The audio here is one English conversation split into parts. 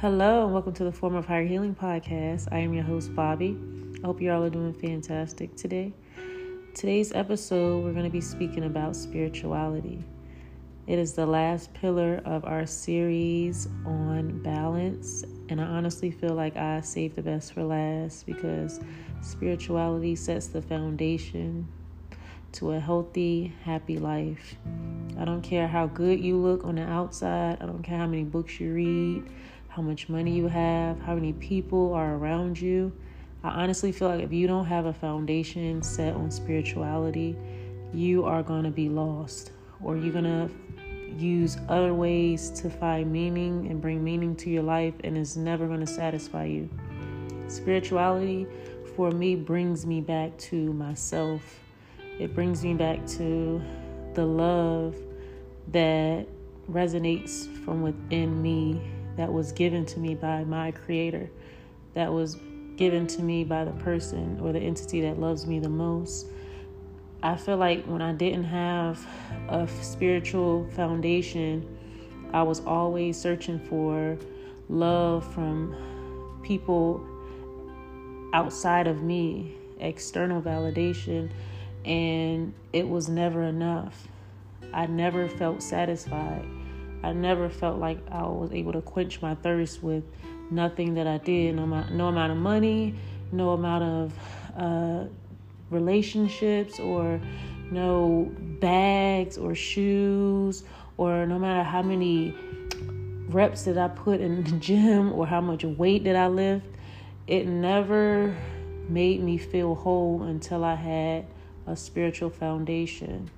Hello, and welcome to the Form of Higher Healing podcast. I am your host, Bobby. I hope you all are doing fantastic today. Today's episode, we're going to be speaking about spirituality. It is the last pillar of our series on balance, and I honestly feel like I saved the best for last because spirituality sets the foundation to a healthy, happy life. I don't care how good you look on the outside, I don't care how many books you read how much money you have, how many people are around you. I honestly feel like if you don't have a foundation set on spirituality, you are going to be lost or you're going to use other ways to find meaning and bring meaning to your life and it's never going to satisfy you. Spirituality for me brings me back to myself. It brings me back to the love that resonates from within me that was given to me by my creator, that was given to me by the person or the entity that loves me the most. I feel like when I didn't have a spiritual foundation, I was always searching for love from people outside of me, external validation, and it was never enough. I never felt satisfied. I never felt like I was able to quench my thirst with nothing that I did. No, no amount of money, no amount of uh, relationships, or no bags or shoes, or no matter how many reps that I put in the gym or how much weight that I lift. It never made me feel whole until I had a spiritual foundation.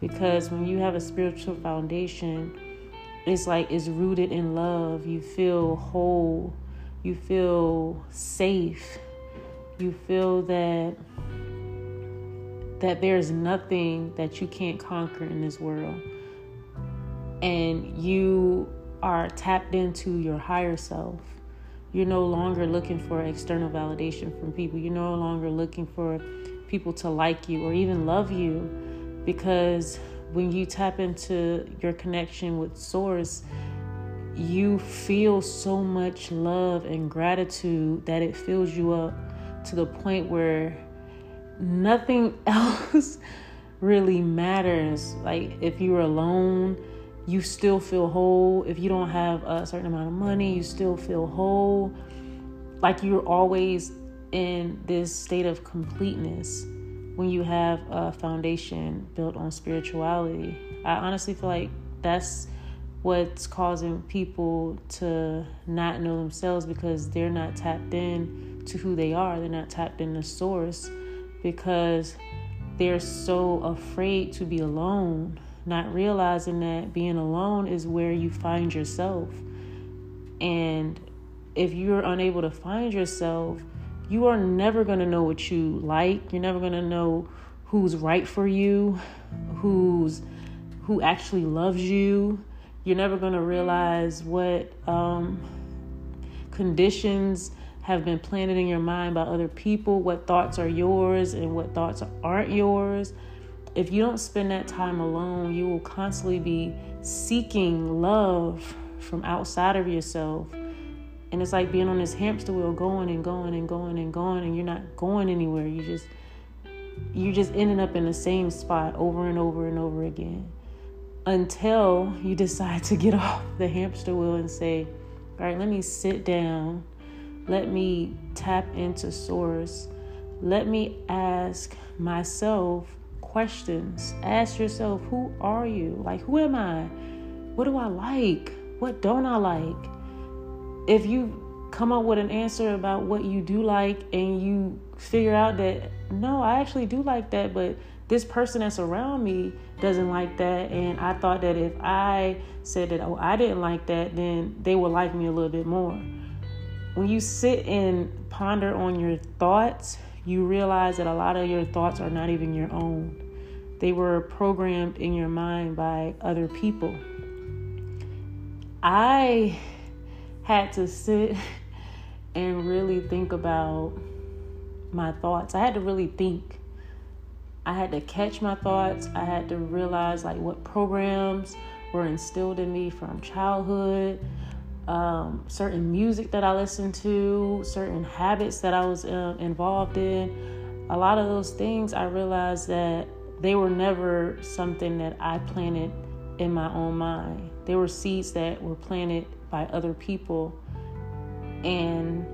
Because when you have a spiritual foundation, it's like it's rooted in love. You feel whole. You feel safe. You feel that that there's nothing that you can't conquer in this world. And you are tapped into your higher self. You're no longer looking for external validation from people. You're no longer looking for people to like you or even love you because when you tap into your connection with Source, you feel so much love and gratitude that it fills you up to the point where nothing else really matters. Like if you're alone, you still feel whole. If you don't have a certain amount of money, you still feel whole. Like you're always in this state of completeness when you have a foundation built on spirituality. I honestly feel like that's what's causing people to not know themselves because they're not tapped in to who they are. They're not tapped in the source because they're so afraid to be alone, not realizing that being alone is where you find yourself. And if you're unable to find yourself, you are never going to know what you like. You're never going to know who's right for you, who's who actually loves you. You're never going to realize what um, conditions have been planted in your mind by other people, what thoughts are yours and what thoughts aren't yours. If you don't spend that time alone, you will constantly be seeking love from outside of yourself and it's like being on this hamster wheel going and going and going and going and you're not going anywhere. You just you're just ending up in the same spot over and over and over again. Until you decide to get off the hamster wheel and say all right let me sit down. Let me tap into source. Let me ask myself questions. Ask yourself who are you? Like who am i? What do i like? What don't i like if you come up with an answer about what you do like and you figure out that no, I actually do like that, but this person that's around me doesn't like that and I thought that if I said that oh I didn't like that, then they would like me a little bit more. When you sit and ponder on your thoughts, you realize that a lot of your thoughts are not even your own. They were programmed in your mind by other people. I had to sit and really think about my thoughts. I had to really think. I had to catch my thoughts. I had to realize like what programs were instilled in me from childhood, um, certain music that I listened to, certain habits that I was uh, involved in. A lot of those things I realized that they were never something that I planted in my own mind. They were seeds that were planted by other people, and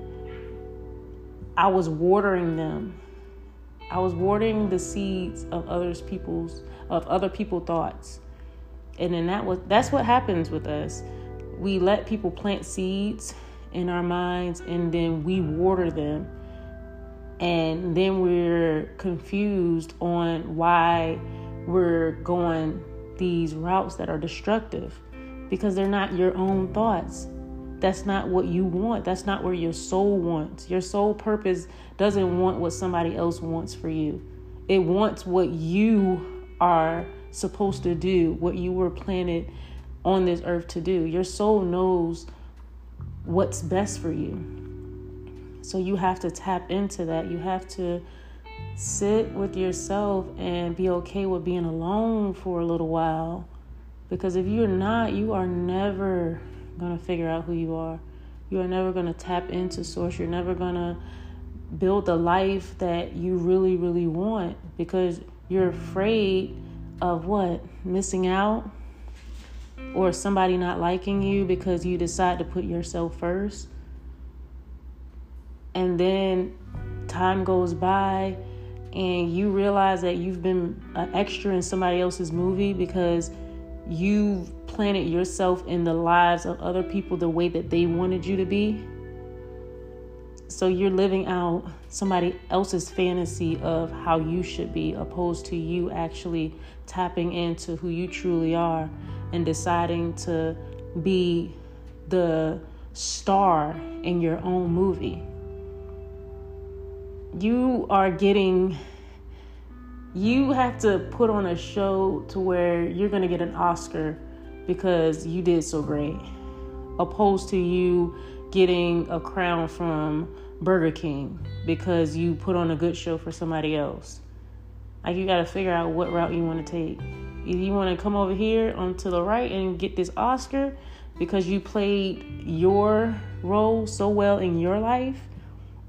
I was watering them. I was watering the seeds of others people's of other people thoughts. And then that was that's what happens with us we let people plant seeds in our minds and then we water them and then we're confused on why we're going these routes that are destructive because they're not your own thoughts that's not what you want that's not where your soul wants your soul purpose doesn't want what somebody else wants for you it wants what you are supposed to do what you were planted on this earth to do. Your soul knows what's best for you. So you have to tap into that. You have to sit with yourself and be okay with being alone for a little while. Because if you're not, you are never going to figure out who you are. You are never going to tap into source. You're never going to build the life that you really, really want because you're afraid of what? Missing out? or somebody not liking you because you decide to put yourself first. And then time goes by and you realize that you've been an extra in somebody else's movie because you've planted yourself in the lives of other people the way that they wanted you to be. So you're living out somebody else's fantasy of how you should be, opposed to you actually tapping into who you truly are and deciding to be the star in your own movie. You are getting, you have to put on a show to where you're going to get an Oscar because you did so great, opposed to you getting a crown from Burger King because you put on a good show for somebody else. Like, you got to figure out what route you want to take. If you want to come over here onto the right and get this Oscar because you played your role so well in your life,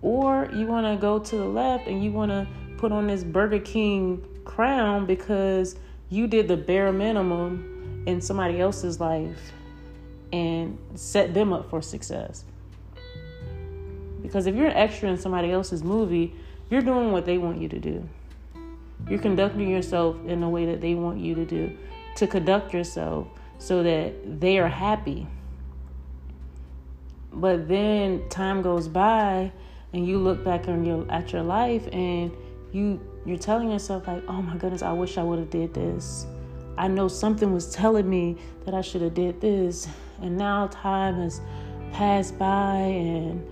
or you want to go to the left and you want to put on this Burger King crown because you did the bare minimum in somebody else's life and set them up for success. Because if you're an extra in somebody else's movie, you're doing what they want you to do. You're conducting yourself in the way that they want you to do, to conduct yourself so that they are happy. But then time goes by and you look back on your at your life and you you're telling yourself like, "Oh my goodness, I wish I would have did this." I know something was telling me that I should have did this. And now time has passed by and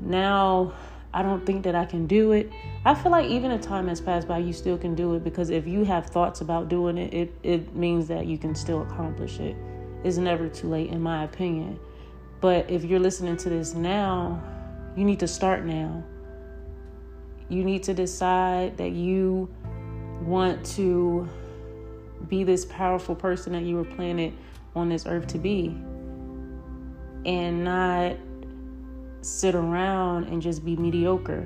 now I don't think that I can do it. I feel like even if time has passed by, you still can do it because if you have thoughts about doing it, it, it means that you can still accomplish it. It's never too late, in my opinion. But if you're listening to this now, you need to start now. You need to decide that you want to be this powerful person that you were planted on this earth to be and not sit around and just be mediocre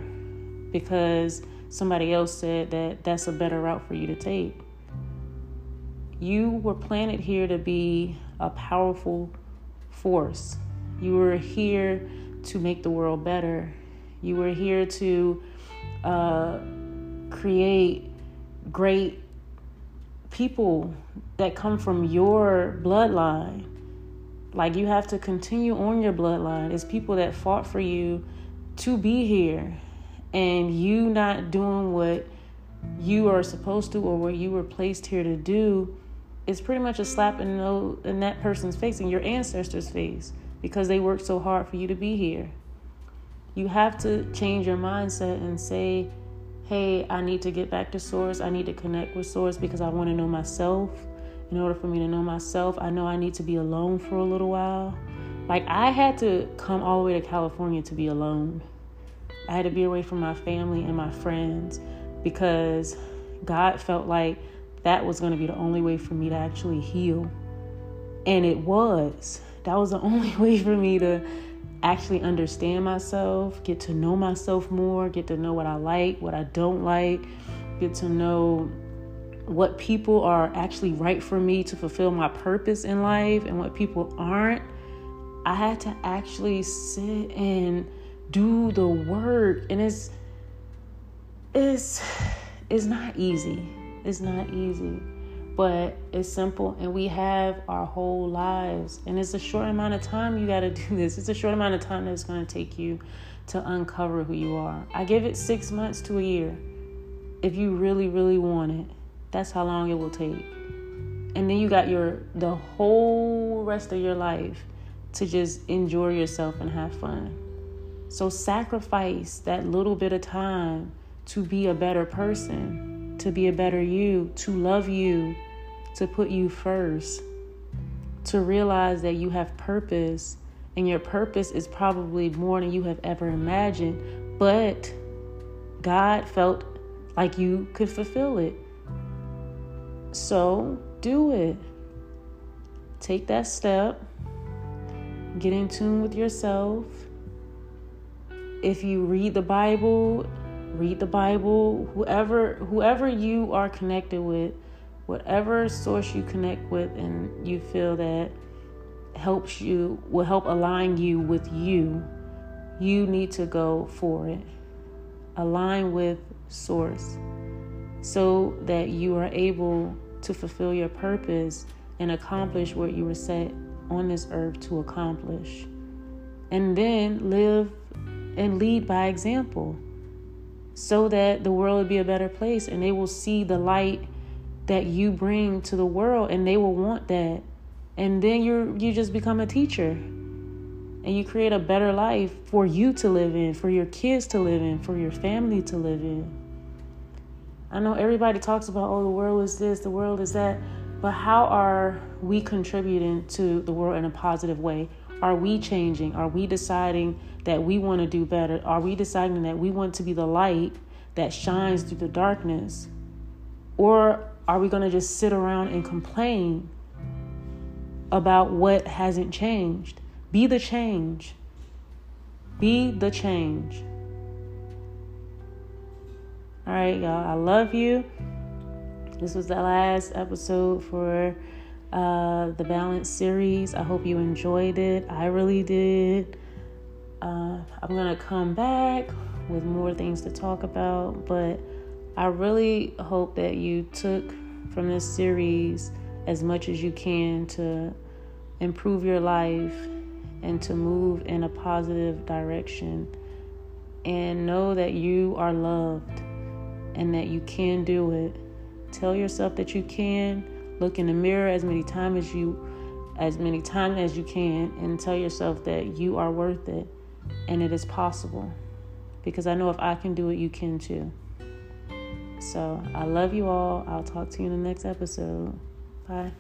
because somebody else said that that's a better route for you to take. You were planted here to be a powerful force. You were here to make the world better. You were here to uh, create great people that come from your bloodline like you have to continue on your bloodline. It's people that fought for you to be here and you not doing what you are supposed to or what you were placed here to do is pretty much a slap in, the, in that person's face, in your ancestors' face, because they worked so hard for you to be here. You have to change your mindset and say, hey, I need to get back to Source. I need to connect with Source because I want to know myself in order for me to know myself, I know I need to be alone for a little while. Like, I had to come all the way to California to be alone. I had to be away from my family and my friends because God felt like that was going to be the only way for me to actually heal. And it was. that was the only way for me to actually understand myself, get to know myself more, get to know what I like, what I don't like, get to know what people are actually right for me to fulfill my purpose in life and what people aren't. I had to actually sit and do the work and it's it's it's not easy. It's not easy but it's simple and we have our whole lives. And it's a short amount of time you got to do this. It's a short amount of time that's going to take you to uncover who you are. I give it six months to a year. If you really really want it that's how long it will take. And then you got your the whole rest of your life to just enjoy yourself and have fun. So sacrifice that little bit of time to be a better person to be a better you, to love you, to put you first, to realize that you have purpose and your purpose is probably more than you have ever imagined, but God felt like you could fulfill it. So do it. Take that step. Get in tune with yourself. If you read the Bible, read the Bible, whoever whoever you are connected with, whatever source you connect with and you feel that helps you will help align you with you, you need to go for it. Align with source so that you are able to fulfill your purpose and accomplish what you were set on this earth to accomplish. And then live and lead by example so that the world will be a better place and they will see the light that you bring to the world and they will want that. And then you you just become a teacher and you create a better life for you to live in for your kids to live in for your family to live in. I know everybody talks about oh the world is this the world is that but how are we contributing to the world in a positive way are we changing are we deciding that we want to do better? Are we deciding that we want to be the light that shines through the darkness? Or are we going to just sit around and complain about what hasn't changed? Be the change. Be the change. All right, y'all. I love you. This was the last episode for uh, the Balance series. I hope you enjoyed it. I really did. Uh, I'm going to come back with more things to talk about, but I really hope that you took from this series as much as you can to improve your life and to move in a positive direction. And know that you are loved and that you can do it. Tell yourself that you can. Look in the mirror as many times as you as many times as you can and tell yourself that you are worth it and it is possible because I know if I can do it, you can too. So I love you all. I'll talk to you in the next episode. Bye.